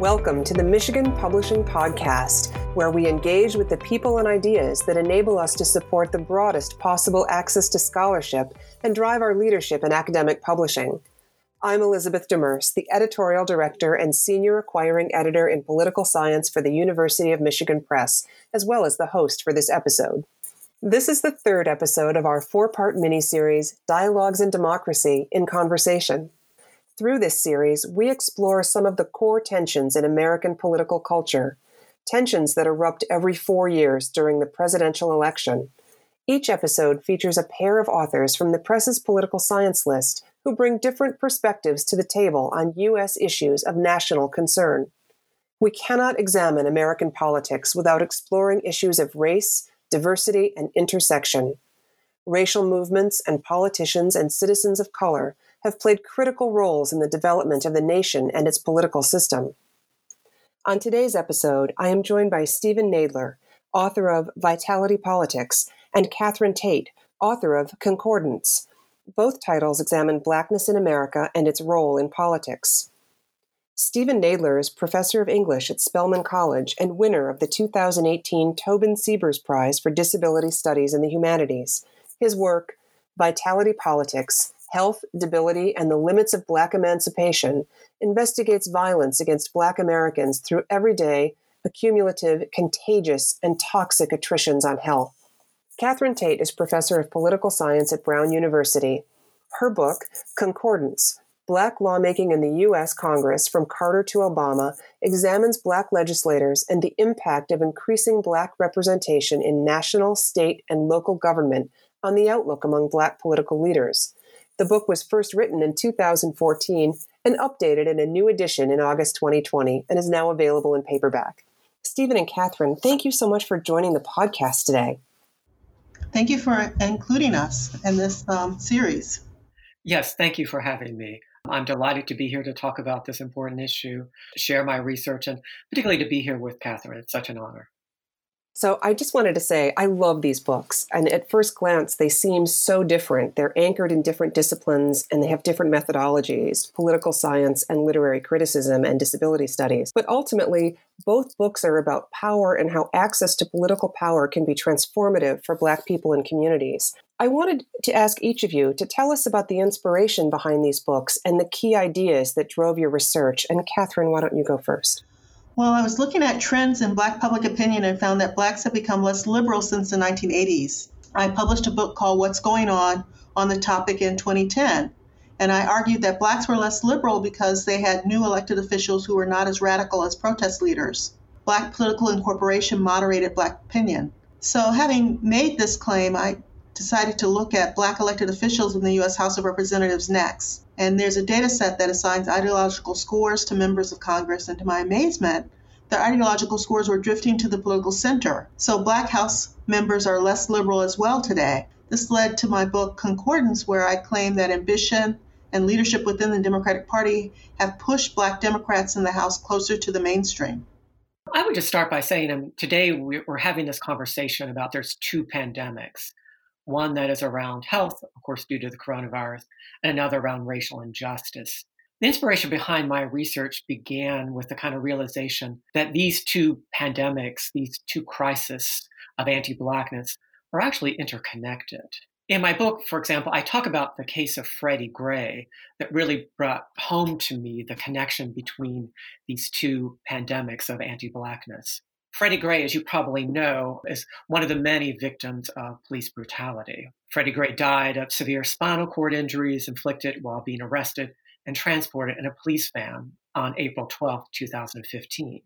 Welcome to the Michigan Publishing Podcast, where we engage with the people and ideas that enable us to support the broadest possible access to scholarship and drive our leadership in academic publishing. I'm Elizabeth Demers, the editorial director and senior acquiring editor in political science for the University of Michigan Press, as well as the host for this episode. This is the third episode of our four part mini-series, Dialogues in Democracy in Conversation. Through this series, we explore some of the core tensions in American political culture, tensions that erupt every four years during the presidential election. Each episode features a pair of authors from the press's political science list who bring different perspectives to the table on U.S. issues of national concern. We cannot examine American politics without exploring issues of race, diversity, and intersection. Racial movements and politicians and citizens of color have played critical roles in the development of the nation and its political system. On today's episode, I am joined by Stephen Knadler, author of Vitality Politics, and Katherine Tate, author of Concordance. Both titles examine Blackness in America and its role in politics. Stephen Knadler is professor of English at Spelman College and winner of the 2018 Tobin Siebers Prize for Disability Studies in the Humanities. His work, Vitality Politics Health, Debility, and the Limits of Black Emancipation investigates violence against Black Americans through everyday, accumulative, contagious, and toxic attritions on health. Katherine Tate is professor of political science at Brown University. Her book, Concordance Black Lawmaking in the U.S. Congress from Carter to Obama, examines Black legislators and the impact of increasing Black representation in national, state, and local government on the outlook among Black political leaders. The book was first written in 2014 and updated in a new edition in August 2020 and is now available in paperback. Stephen and Katherine, thank you so much for joining the podcast today. Thank you for including us in this um, series. Yes, thank you for having me. I'm delighted to be here to talk about this important issue, share my research, and particularly to be here with Katherine. It's such an honor. So I just wanted to say I love these books. And at first glance, they seem so different. They're anchored in different disciplines and they have different methodologies political science and literary criticism and disability studies. But ultimately, both books are about power and how access to political power can be transformative for Black people and communities. I wanted to ask each of you to tell us about the inspiration behind these books and the key ideas that drove your research. And Katherine, why don't you go first? Well, I was looking at trends in Black public opinion and found that Blacks have become less liberal since the 1980s. I published a book called What's Going On on the topic in 2010. And I argued that Blacks were less liberal because they had new elected officials who were not as radical as protest leaders. Black political incorporation moderated Black opinion. So, having made this claim, I decided to look at Black elected officials in the U.S. House of Representatives next. And there's a data set that assigns ideological scores to members of Congress. And to my amazement, the ideological scores were drifting to the political center. So Black House members are less liberal as well today. This led to my book Concordance, where I claim that ambition and leadership within the Democratic Party have pushed Black Democrats in the House closer to the mainstream. I would just start by saying um, today we're having this conversation about there's two pandemics one that is around health, of course, due to the coronavirus, and another around racial injustice. The inspiration behind my research began with the kind of realization that these two pandemics, these two crises of anti Blackness, are actually interconnected. In my book, for example, I talk about the case of Freddie Gray that really brought home to me the connection between these two pandemics of anti Blackness. Freddie Gray, as you probably know, is one of the many victims of police brutality. Freddie Gray died of severe spinal cord injuries inflicted while being arrested and transported in a police van on April 12, 2015.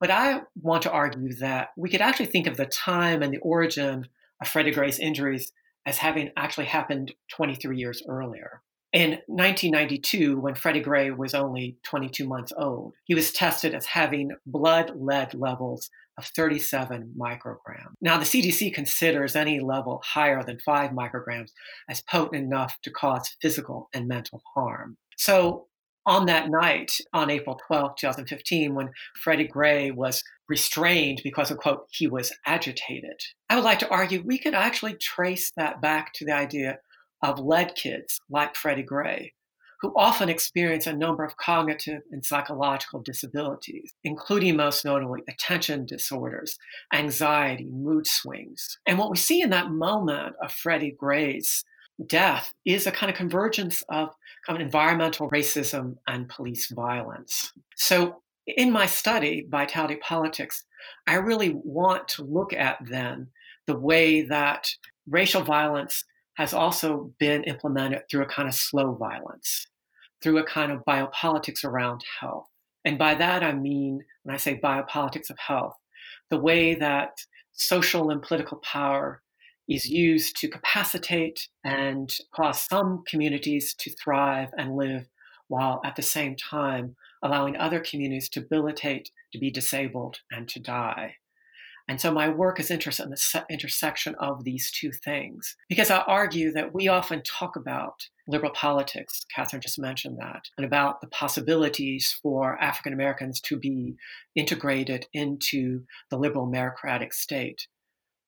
But I want to argue that we could actually think of the time and the origin of Freddie Gray's injuries as having actually happened 23 years earlier. In 1992, when Freddie Gray was only 22 months old, he was tested as having blood lead levels of 37 micrograms. Now, the CDC considers any level higher than 5 micrograms as potent enough to cause physical and mental harm. So, on that night, on April 12, 2015, when Freddie Gray was restrained because of, quote, he was agitated, I would like to argue we could actually trace that back to the idea of lead kids like Freddie Gray, who often experience a number of cognitive and psychological disabilities, including most notably attention disorders, anxiety, mood swings. And what we see in that moment of Freddie Gray's death is a kind of convergence of kind of environmental racism and police violence. So in my study, Vitality Politics, I really want to look at then the way that racial violence has also been implemented through a kind of slow violence, through a kind of biopolitics around health. And by that, I mean, when I say biopolitics of health, the way that social and political power is used to capacitate and cause some communities to thrive and live while at the same time allowing other communities to debilitate, to be disabled, and to die. And so my work is interested in the intersection of these two things because I argue that we often talk about liberal politics, Katherine just mentioned that, and about the possibilities for African Americans to be integrated into the liberal meritocratic state.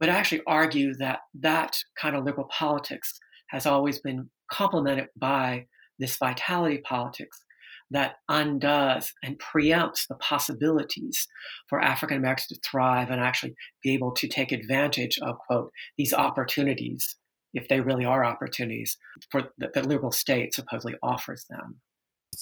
But I actually argue that that kind of liberal politics has always been complemented by this vitality politics that undoes and preempts the possibilities for African Americans to thrive and actually be able to take advantage of, quote, these opportunities, if they really are opportunities, for the, the liberal state supposedly offers them.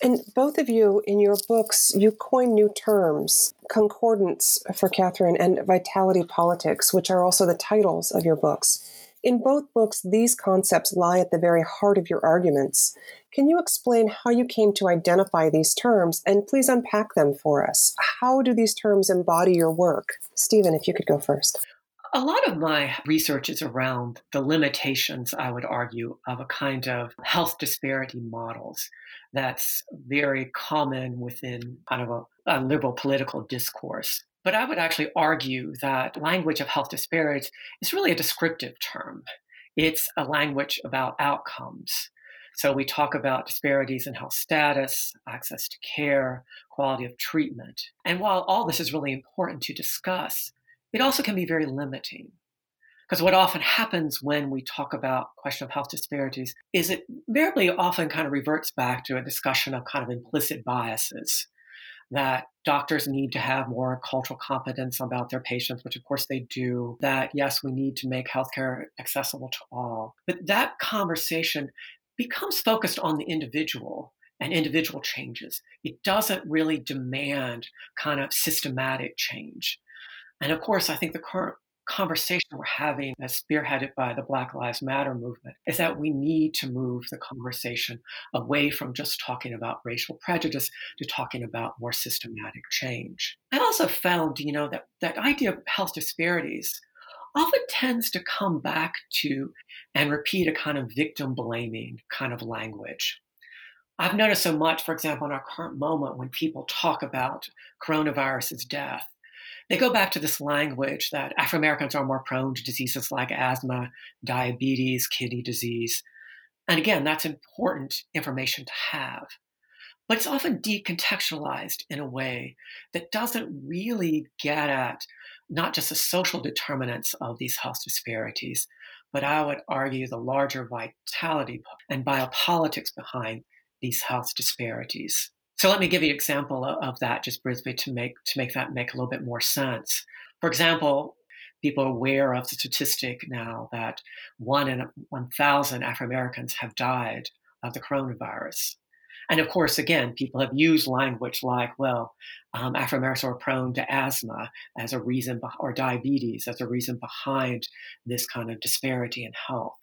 And both of you, in your books, you coin new terms concordance for Katherine and vitality politics, which are also the titles of your books. In both books, these concepts lie at the very heart of your arguments. Can you explain how you came to identify these terms and please unpack them for us? How do these terms embody your work? Stephen, if you could go first. A lot of my research is around the limitations, I would argue, of a kind of health disparity models that's very common within kind of a, a liberal political discourse. But I would actually argue that language of health disparities is really a descriptive term. It's a language about outcomes. So we talk about disparities in health status, access to care, quality of treatment. And while all this is really important to discuss, it also can be very limiting. Because what often happens when we talk about question of health disparities is it invariably often kind of reverts back to a discussion of kind of implicit biases that doctors need to have more cultural competence about their patients, which of course they do, that yes, we need to make healthcare accessible to all. But that conversation becomes focused on the individual and individual changes. It doesn't really demand kind of systematic change. And of course, I think the current conversation we're having that's spearheaded by the Black Lives Matter movement is that we need to move the conversation away from just talking about racial prejudice to talking about more systematic change. I also found, you know, that that idea of health disparities often tends to come back to and repeat a kind of victim blaming kind of language. I've noticed so much, for example, in our current moment when people talk about coronavirus's death, they go back to this language that Afro Americans are more prone to diseases like asthma, diabetes, kidney disease. And again, that's important information to have. But it's often decontextualized in a way that doesn't really get at not just the social determinants of these health disparities, but I would argue the larger vitality and biopolitics behind these health disparities. So let me give you an example of that just briefly to make to make that make a little bit more sense. For example, people are aware of the statistic now that one in 1,000 Afro Americans have died of the coronavirus. And of course, again, people have used language like, well, um, Afro Americans are prone to asthma as a reason, or diabetes as a reason behind this kind of disparity in health.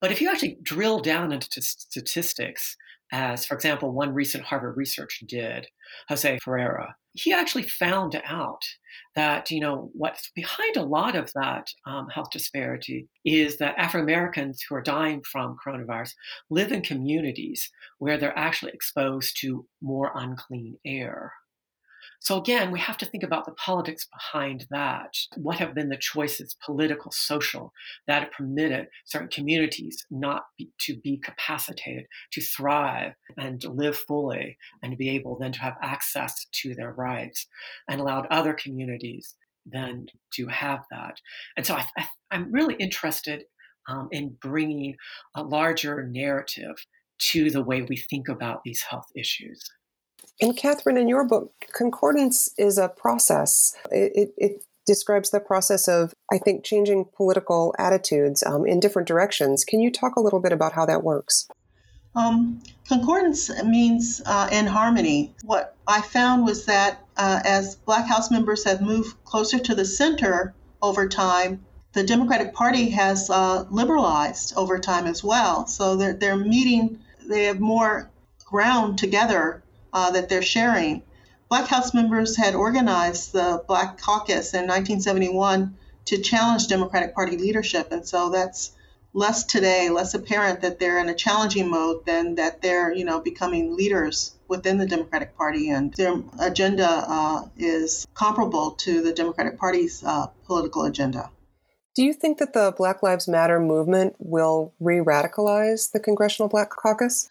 But if you actually drill down into statistics, as, for example, one recent Harvard research did, Jose Ferreira. He actually found out that, you know, what's behind a lot of that um, health disparity is that Afro Americans who are dying from coronavirus live in communities where they're actually exposed to more unclean air. So again, we have to think about the politics behind that. What have been the choices, political, social, that have permitted certain communities not be, to be capacitated to thrive and live fully and be able then to have access to their rights and allowed other communities then to have that. And so I, I'm really interested um, in bringing a larger narrative to the way we think about these health issues. And Katherine, in your book, concordance is a process. It, it, it describes the process of, I think, changing political attitudes um, in different directions. Can you talk a little bit about how that works? Um, concordance means uh, in harmony. What I found was that uh, as Black House members have moved closer to the center over time, the Democratic Party has uh, liberalized over time as well. So they're, they're meeting, they have more ground together uh, that they're sharing. Black House members had organized the Black Caucus in 1971 to challenge Democratic Party leadership, and so that's less today, less apparent that they're in a challenging mode than that they're, you know, becoming leaders within the Democratic Party, and their agenda uh, is comparable to the Democratic Party's uh, political agenda. Do you think that the Black Lives Matter movement will re radicalize the Congressional Black Caucus?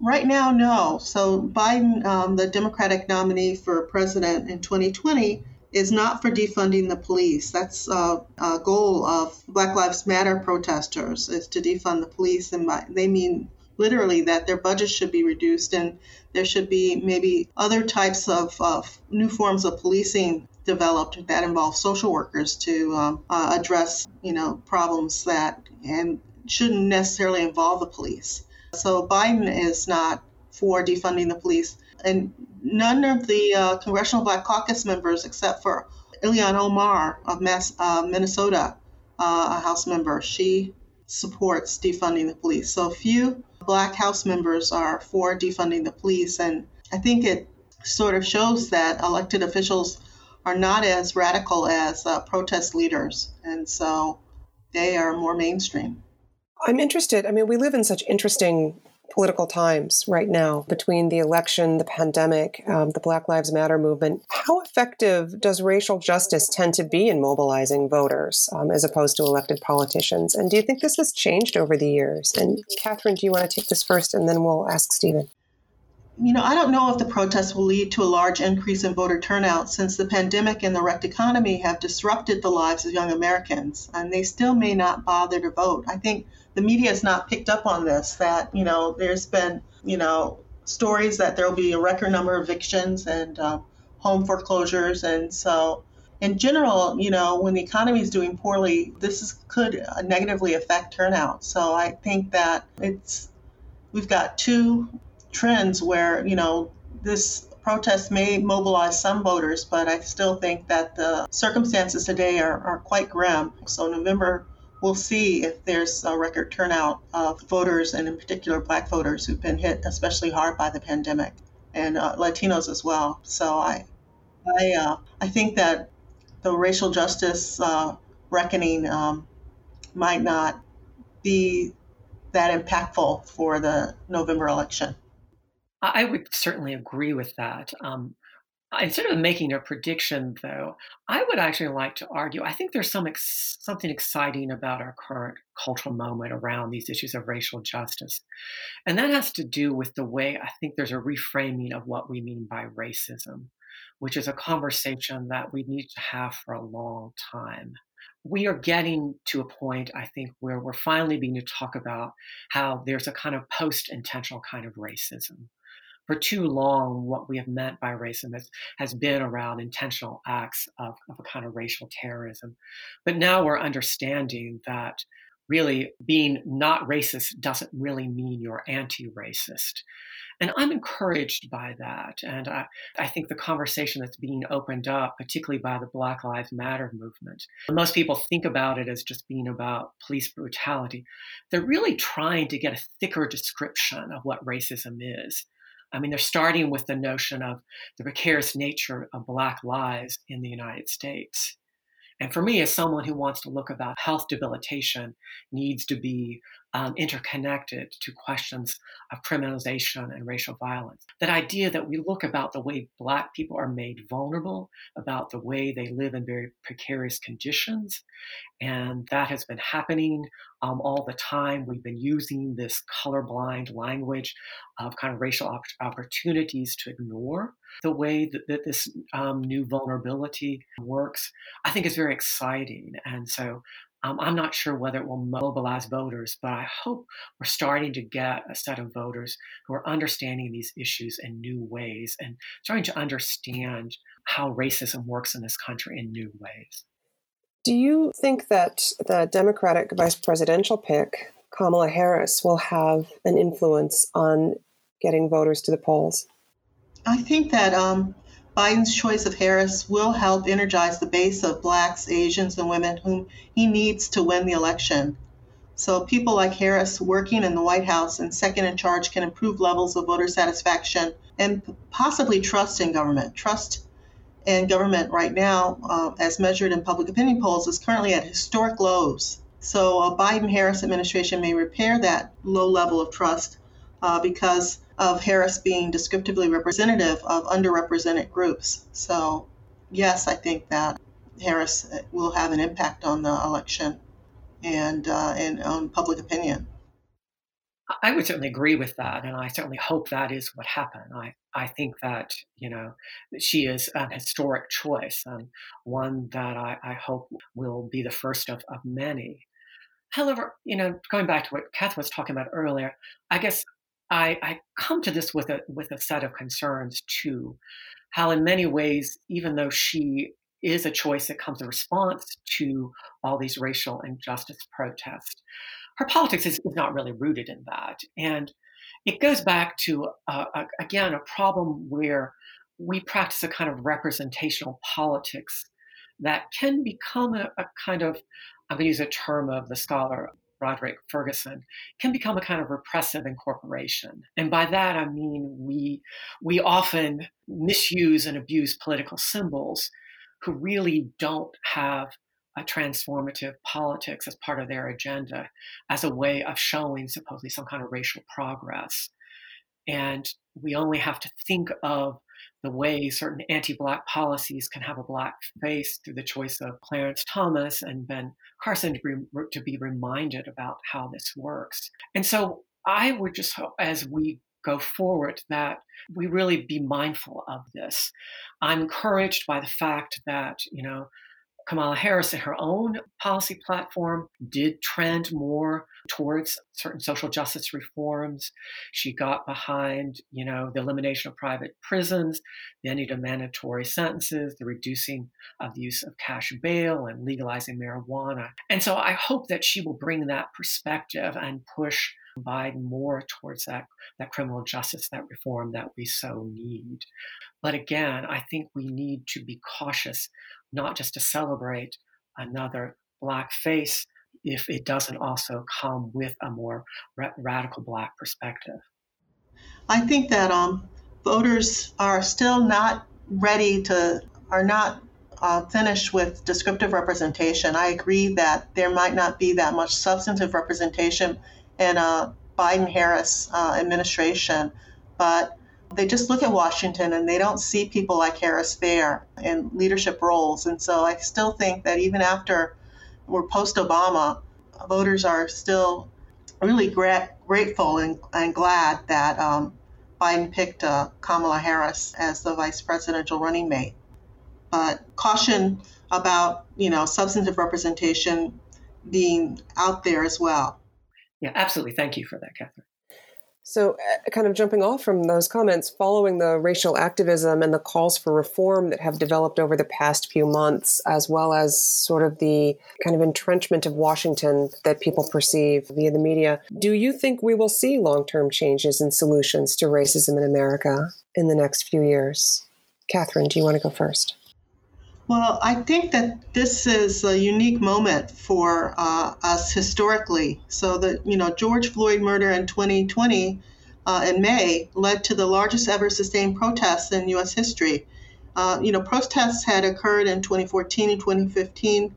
Right now, no. So Biden, um, the Democratic nominee for president in 2020, is not for defunding the police. That's uh, a goal of Black Lives Matter protesters is to defund the police, and by, they mean literally that their budget should be reduced and there should be maybe other types of, of new forms of policing developed that involve social workers to um, uh, address you know problems that and shouldn't necessarily involve the police. So Biden is not for defunding the police. And none of the uh, Congressional Black Caucus members, except for Ilhan Omar of Mass, uh, Minnesota, uh, a House member, she supports defunding the police. So few Black House members are for defunding the police. And I think it sort of shows that elected officials are not as radical as uh, protest leaders. And so they are more mainstream. I'm interested. I mean, we live in such interesting political times right now between the election, the pandemic, um, the Black Lives Matter movement. How effective does racial justice tend to be in mobilizing voters um, as opposed to elected politicians? And do you think this has changed over the years? And Katherine, do you want to take this first and then we'll ask Stephen? You know, I don't know if the protests will lead to a large increase in voter turnout since the pandemic and the wrecked economy have disrupted the lives of young Americans, and they still may not bother to vote. I think the media has not picked up on this that, you know, there's been, you know, stories that there will be a record number of evictions and uh, home foreclosures. And so, in general, you know, when the economy is doing poorly, this is, could negatively affect turnout. So I think that it's, we've got two trends where, you know, this protest may mobilize some voters, but I still think that the circumstances today are, are quite grim. So November we'll see if there's a record turnout of voters, and in particular black voters who've been hit especially hard by the pandemic, and uh, Latinos as well. So I, I, uh, I think that the racial justice uh, reckoning um, might not be that impactful for the November election. I would certainly agree with that. Um, Instead of making a prediction, though, I would actually like to argue. I think there's some ex- something exciting about our current cultural moment around these issues of racial justice, and that has to do with the way I think there's a reframing of what we mean by racism, which is a conversation that we need to have for a long time. We are getting to a point, I think, where we're finally beginning to talk about how there's a kind of post-intentional kind of racism for too long, what we have meant by racism has, been around intentional acts of, of a kind of racial terrorism. But now we're understanding that really being not racist doesn't really mean you're anti racist. And I'm encouraged by that. And I, I, think the conversation that's being opened up, particularly by the Black Lives Matter movement, most people think about it as just being about police brutality. They're really trying to get a thicker description of what racism is. I mean, they're starting with the notion of the precarious nature of Black lives in the United States. And for me, as someone who wants to look about health debilitation, needs to be um, interconnected to questions of criminalization and racial violence. That idea that we look about the way Black people are made vulnerable, about the way they live in very precarious conditions, and that has been happening um, all the time. We've been using this colorblind language of kind of racial op- opportunities to ignore the way that, that this um, new vulnerability works. I think is very exciting. And so Um, I'm not sure whether it will mobilize voters, but I hope we're starting to get a set of voters who are understanding these issues in new ways and starting to understand how racism works in this country in new ways. Do you think that the Democratic vice presidential pick, Kamala Harris, will have an influence on getting voters to the polls? I think that um, Biden's choice of Harris will help energize the base of blacks, Asians, and women whom he needs to win the election. So, people like Harris working in the White House and second in charge can improve levels of voter satisfaction and possibly trust in government. Trust in government right now, uh, as measured in public opinion polls, is currently at historic lows. So, a Biden Harris administration may repair that low level of trust uh, because of Harris being descriptively representative of underrepresented groups. So, yes, I think that Harris will have an impact on the election and, uh, and on public opinion. I would certainly agree with that, and I certainly hope that is what happened. I, I think that you know she is an historic choice and one that I, I hope will be the first of, of many. However, you know, going back to what Kath was talking about earlier, I guess I, I come to this with a with a set of concerns too. How in many ways, even though she is a choice that comes in response to all these racial injustice protests, her politics is, is not really rooted in that. And it goes back to, uh, a, again, a problem where we practice a kind of representational politics that can become a, a kind of, I'm going to use a term of the scholar Roderick Ferguson, can become a kind of repressive incorporation. And by that I mean we we often misuse and abuse political symbols who really don't have a transformative politics as part of their agenda as a way of showing supposedly some kind of racial progress. And we only have to think of the way certain anti-black policies can have a black face through the choice of Clarence Thomas and Ben Carson to be, to be reminded about how this works. And so I would just hope as we go forward that we really be mindful of this. I'm encouraged by the fact that, you know, Kamala Harris, in her own policy platform, did trend more towards certain social justice reforms. She got behind, you know, the elimination of private prisons, the ending of mandatory sentences, the reducing of the use of cash bail, and legalizing marijuana. And so I hope that she will bring that perspective and push Biden more towards that, that criminal justice, that reform that we so need. But again, I think we need to be cautious not just to celebrate another Black face if it doesn't also come with a more ra- radical Black perspective. I think that um, voters are still not ready to, are not uh, finished with descriptive representation. I agree that there might not be that much substantive representation in a Biden Harris uh, administration, but they just look at Washington and they don't see people like Harris there in leadership roles. And so I still think that even after we're post Obama, voters are still really gra- grateful and, and, glad that um, Biden picked uh, Kamala Harris as the vice presidential running mate. But caution about you know substantive representation being out there as well. Yeah, absolutely. Thank you for that, Katherine. So, uh, kind of jumping off from those comments, following the racial activism and the calls for reform that have developed over the past few months, as well as sort of the kind of entrenchment of Washington that people perceive via the media, do you think we will see long term changes and solutions to racism in America in the next few years? Katherine, do you want to go first? Well, I think that this is a unique moment for uh, us historically. So the you know George Floyd murder in 2020 uh, in May led to the largest ever sustained protests in U.S. history. Uh, you know, protests had occurred in 2014 and 2015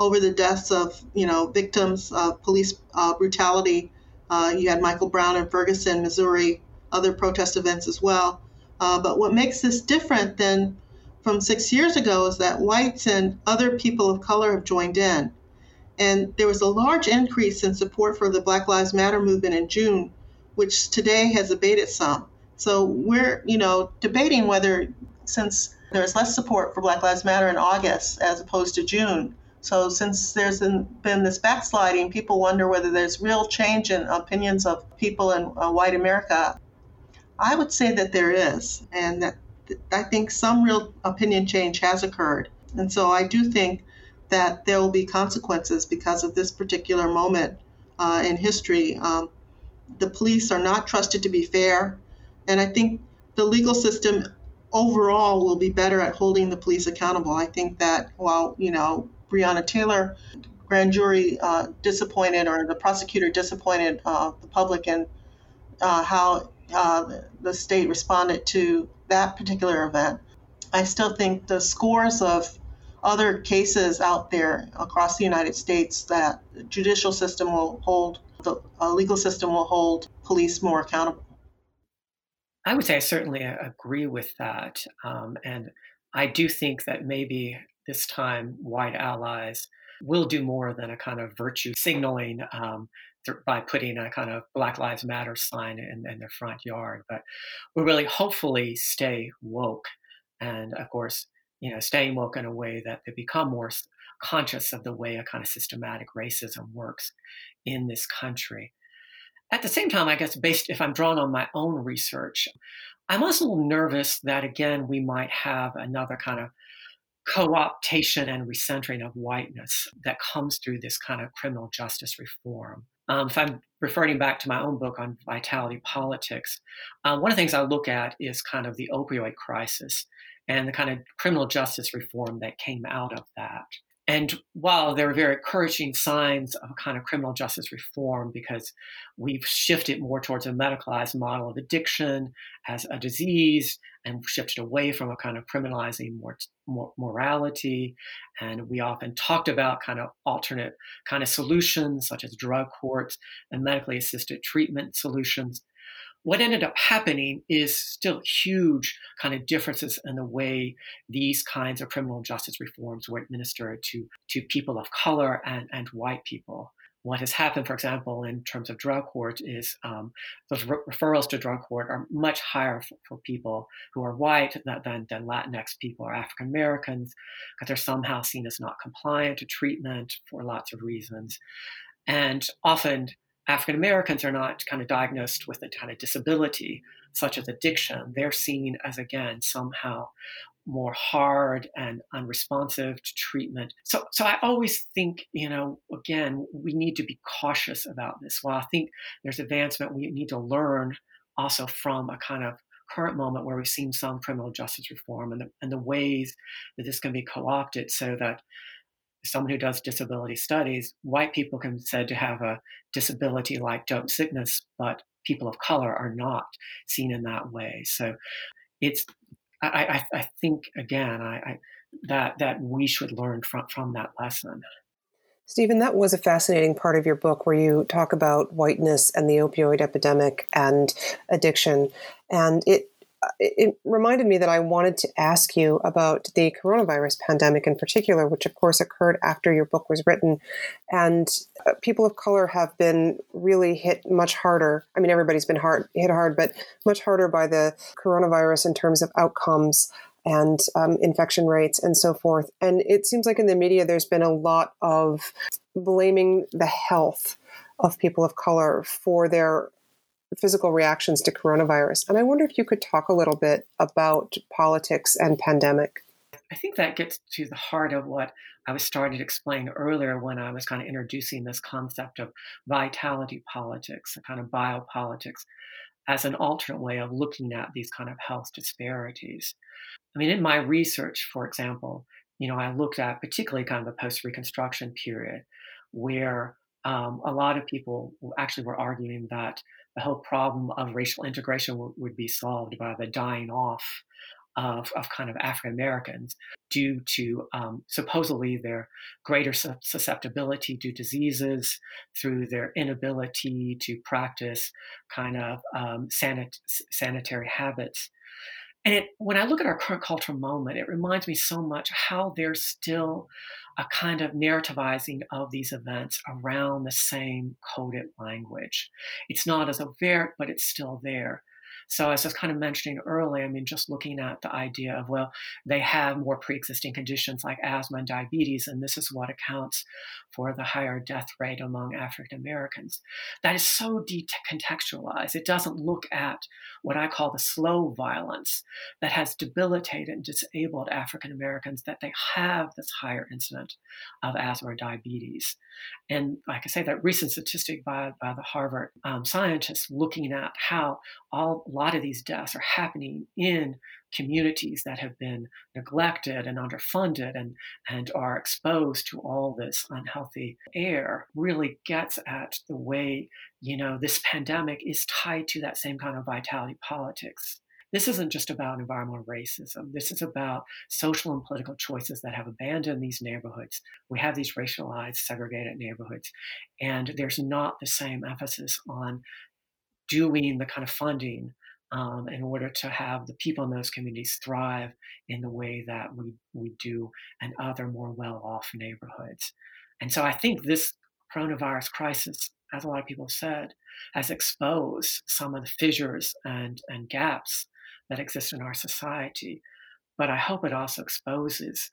over the deaths of you know victims of police uh, brutality. Uh, you had Michael Brown in Ferguson, Missouri, other protest events as well. Uh, but what makes this different than from six years ago is that whites and other people of color have joined in. And there was a large increase in support for the Black Lives Matter movement in June, which today has abated some. So we're, you know, debating whether, since there's less support for Black Lives Matter in August as opposed to June, So since there's been this backsliding, people wonder whether there's real change in opinions of people in uh, white America. I would say that there is, and that I think some real opinion change has occurred. And so I do think that there will be consequences because of this particular moment uh, in history. Um, the police are not trusted to be fair, and I think the legal system overall will be better at holding the police accountable. I think that while you know Breonna Taylor grand jury uh, disappointed or the prosecutor disappointed uh, the public in uh, how uh, the state responded to that particular event. I still think the scores of other cases out there across the United States that the judicial system will hold, the uh, legal system will hold police more accountable. I would say I certainly agree with that. Um, and I do think that maybe this time white allies will do more than a kind of virtue signaling um, by putting a kind of Black Lives Matter sign in, in their front yard. But we'll really hopefully stay woke. And of course, you know, staying woke in a way that they become more conscious of the way a kind of systematic racism works in this country. At the same time, I guess, based if I'm drawn on my own research, I'm also nervous that again we might have another kind of co-optation and recentering of whiteness that comes through this kind of criminal justice reform. Um, if I'm referring back to my own book on vitality politics, uh, one of the things I look at is kind of the opioid crisis and the kind of criminal justice reform that came out of that. And while there are very encouraging signs of a kind of criminal justice reform, because we've shifted more towards a medicalized model of addiction as a disease and shifted away from a kind of criminalizing more, more morality, and we often talked about kind of alternate kind of solutions such as drug courts and medically assisted treatment solutions what ended up happening is still huge kind of differences in the way these kinds of criminal justice reforms were administered to, to people of color and, and white people. What has happened, for example, in terms of drug court is um, those re- referrals to drug court are much higher for, for people who are white than, than Latinx people or African Americans because they're somehow seen as not compliant to treatment for lots of reasons. And often African Americans are not kind of diagnosed with a kind of disability such as addiction. They're seen as, again, somehow more hard and unresponsive to treatment. So, so I always think, you know, again, we need to be cautious about this. While I think there's advancement, we need to learn also from a kind of current moment where we've seen some criminal justice reform and the, and the ways that this can be co-opted so that someone who does disability studies, white people can be said to have a disability like dope sickness, but people of color are not seen in that way. So it's I, I, I think again I, I, that that we should learn from from that lesson. Stephen, that was a fascinating part of your book where you talk about whiteness and the opioid epidemic and addiction. And it it reminded me that I wanted to ask you about the coronavirus pandemic in particular, which of course occurred after your book was written. And uh, people of color have been really hit much harder. I mean, everybody's been hard, hit hard, but much harder by the coronavirus in terms of outcomes and um, infection rates and so forth. And it seems like in the media, there's been a lot of blaming the health of people of color for their physical reactions to coronavirus. And I wonder if you could talk a little bit about politics and pandemic. I think that gets to the heart of what I was starting to explain earlier when I was kind of introducing this concept of vitality politics, a kind of biopolitics, as an alternate way of looking at these kind of health disparities. I mean, in my research, for example, you know, I looked at particularly kind of the post Reconstruction period where um, a lot of people actually were arguing that the whole problem of racial integration w- would be solved by the dying off of, of kind of African Americans due to um, supposedly their greater su- susceptibility to diseases through their inability to practice kind of um, sanit- sanitary habits. And it, when I look at our current cultural moment, it reminds me so much how there's still a kind of narrativizing of these events around the same coded language. It's not as overt, but it's still there. So, as I was kind of mentioning earlier, I mean, just looking at the idea of, well, they have more pre existing conditions like asthma and diabetes, and this is what accounts for the higher death rate among African Americans. That is so decontextualized. It doesn't look at what I call the slow violence that has debilitated and disabled African Americans, that they have this higher incident of asthma or diabetes. And like I say, that recent statistic by, by the Harvard um, scientists looking at how all, lot of these deaths are happening in communities that have been neglected and underfunded and, and are exposed to all this unhealthy air really gets at the way, you know, this pandemic is tied to that same kind of vitality politics. This isn't just about environmental racism. This is about social and political choices that have abandoned these neighborhoods. We have these racialized, segregated neighborhoods, and there's not the same emphasis on doing the kind of funding um, in order to have the people in those communities thrive in the way that we, we do in other more well off neighborhoods. And so I think this coronavirus crisis, as a lot of people said, has exposed some of the fissures and, and gaps that exist in our society. But I hope it also exposes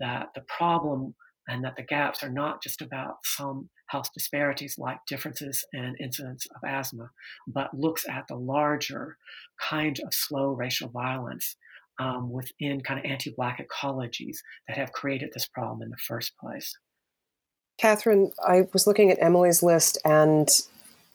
that the problem and that the gaps are not just about some health disparities like differences in incidence of asthma, but looks at the larger kind of slow racial violence um, within kind of anti Black ecologies that have created this problem in the first place. Katherine, I was looking at Emily's list, and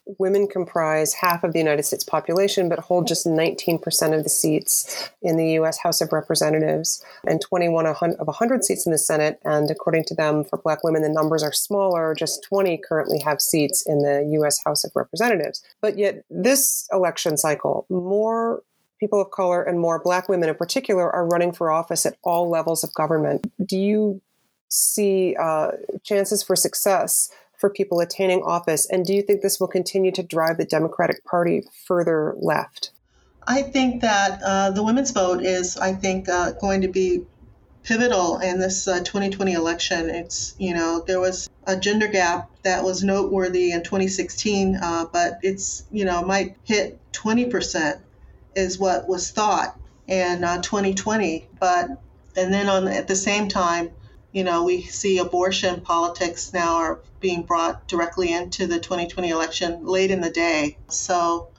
women comprise half of the United States population, but hold just 19% of the seats in the U.S. House of Representatives and 21 of 100 seats in the Senate. And according to them, for Black women, the numbers are smaller. Just 20 currently have seats in the U.S. House of Representatives. But yet, this election cycle, more people of color and more Black women in particular are running for office at all levels of government. Do you see uh, chances for success for people attaining office? And do you think this will continue to drive the Democratic Party further left? I think that uh, the women's vote is, I think, uh, going to be pivotal in this uh, 2020 election. It's, you know, there was a gender gap that was noteworthy in 2016, uh, but it's, you know, might hit 20% is what was thought in 2020. Uh, but, and then on at the same time, you know, we see abortion politics now are being brought directly into the 2020 election late in the day. So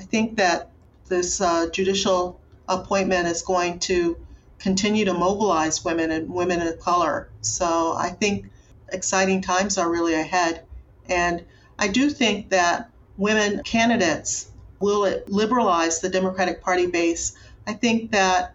I think that this uh, judicial appointment is going to continue to mobilize women and women of color. So I think exciting times are really ahead. And I do think that women candidates will liberalize the Democratic Party base. I think that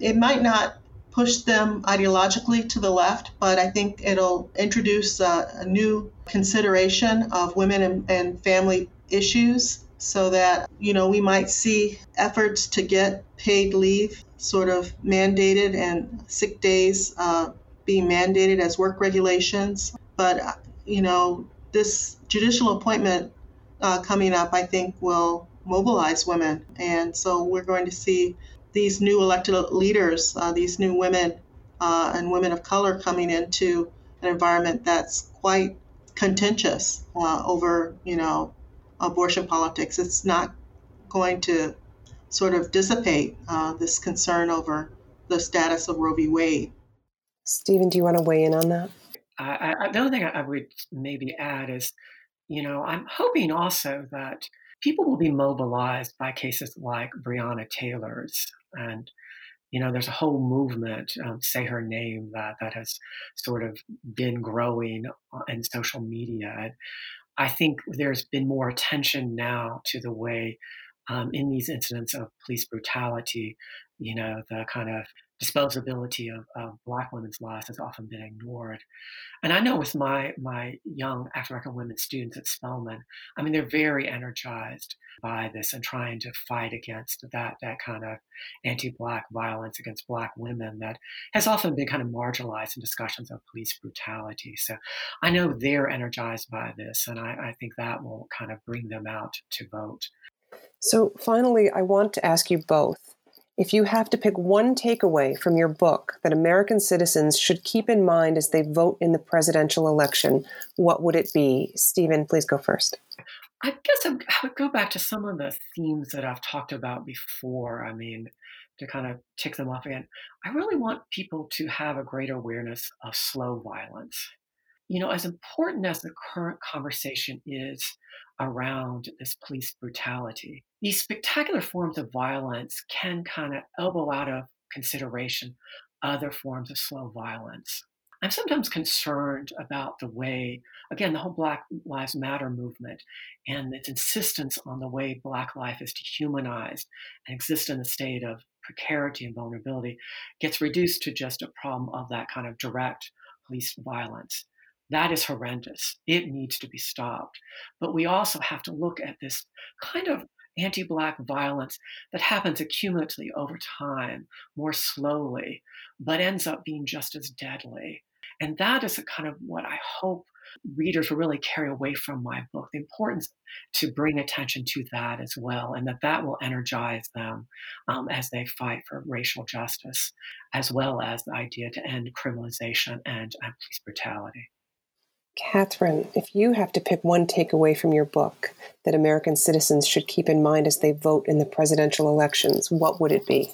it might not push them ideologically to the left, but I think it'll introduce a, a new consideration of women and, and family issues so that, you know, we might see efforts to get paid leave sort of mandated and sick days uh, being mandated as work regulations. But, you know, this judicial appointment uh, coming up, I think, will mobilize women. And so we're going to see these new elected leaders, uh, these new women uh, and women of color coming into an environment that's quite contentious uh, over, you know, abortion politics. It's not going to sort of dissipate uh, this concern over the status of Roe v. Wade. Stephen, do you want to weigh in on that? I, I, the only thing I would maybe add is, you know, I'm hoping also that people will be mobilized by cases like Breonna Taylor's and you know there's a whole movement um, say her name that that has sort of been growing uh, in social media i think there's been more attention now to the way um, in these incidents of police brutality you know the kind of disposability of, of black women's lives has often been ignored and i know with my my young african women students at spelman i mean they're very energized by this and trying to fight against that that kind of anti-black violence against black women that has often been kind of marginalized in discussions of police brutality. So I know they're energized by this, and I, I think that will kind of bring them out to vote. So finally, I want to ask you both. If you have to pick one takeaway from your book that American citizens should keep in mind as they vote in the presidential election, what would it be? Stephen, please go first. I guess I'm, i would go back to some of the themes that I've talked about before. I mean, to kind of tick them off again, I really want people to have a greater awareness of slow violence. You know, as important as the current conversation is around this police brutality, these spectacular forms of violence can kind of elbow out of consideration other forms of slow violence. I'm sometimes concerned about the way, again, the whole Black Lives Matter movement and its insistence on the way Black life is dehumanized and exists in a state of precarity and vulnerability gets reduced to just a problem of that kind of direct police violence. That is horrendous. It needs to be stopped. But we also have to look at this kind of anti Black violence that happens accumulatively over time, more slowly, but ends up being just as deadly. And that is a kind of what I hope readers will really carry away from my book the importance to bring attention to that as well, and that that will energize them um, as they fight for racial justice, as well as the idea to end criminalization and uh, police brutality. Katherine, if you have to pick one takeaway from your book that American citizens should keep in mind as they vote in the presidential elections, what would it be?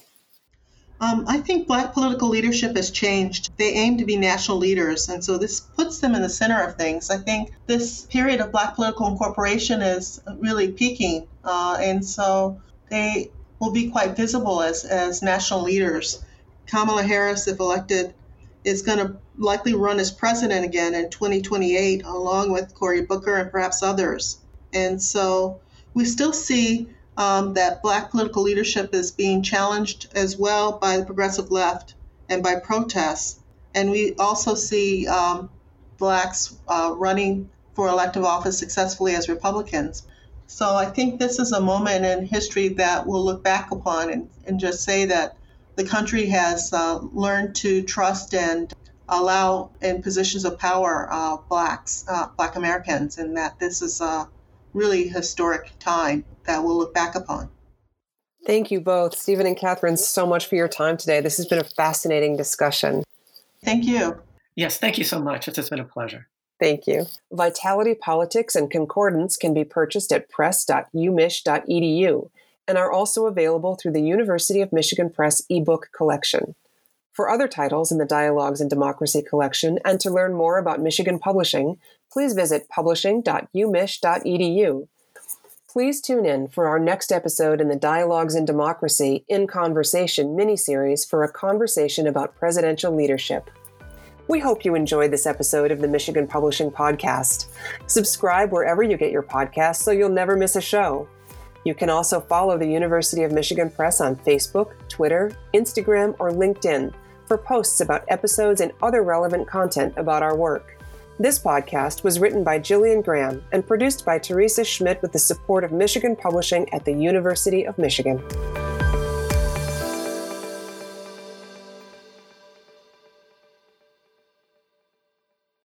Um, I think black political leadership has changed. They aim to be national leaders, and so this puts them in the center of things. I think this period of black political incorporation is really peaking, uh, and so they will be quite visible as, as national leaders. Kamala Harris, if elected, is going to likely run as president again in 2028, along with Cory Booker and perhaps others. And so we still see um, that black political leadership is being challenged as well by the progressive left and by protests. And we also see um, blacks uh, running for elective office successfully as Republicans. So I think this is a moment in history that we'll look back upon and, and just say that the country has uh, learned to trust and allow in positions of power uh, blacks, uh, black Americans, and that this is a really historic time that we'll look back upon. Thank you both, Stephen and Katherine, so much for your time today. This has been a fascinating discussion. Thank you. Yes, thank you so much. It has been a pleasure. Thank you. Vitality Politics and Concordance can be purchased at press.umich.edu and are also available through the University of Michigan Press ebook collection. For other titles in the Dialogues in Democracy collection and to learn more about Michigan publishing, please visit publishing.umich.edu. Please tune in for our next episode in the Dialogues in Democracy in Conversation mini-series for a conversation about presidential leadership. We hope you enjoyed this episode of the Michigan Publishing Podcast. Subscribe wherever you get your podcasts so you'll never miss a show. You can also follow the University of Michigan Press on Facebook, Twitter, Instagram, or LinkedIn for posts about episodes and other relevant content about our work. This podcast was written by Jillian Graham and produced by Teresa Schmidt with the support of Michigan Publishing at the University of Michigan.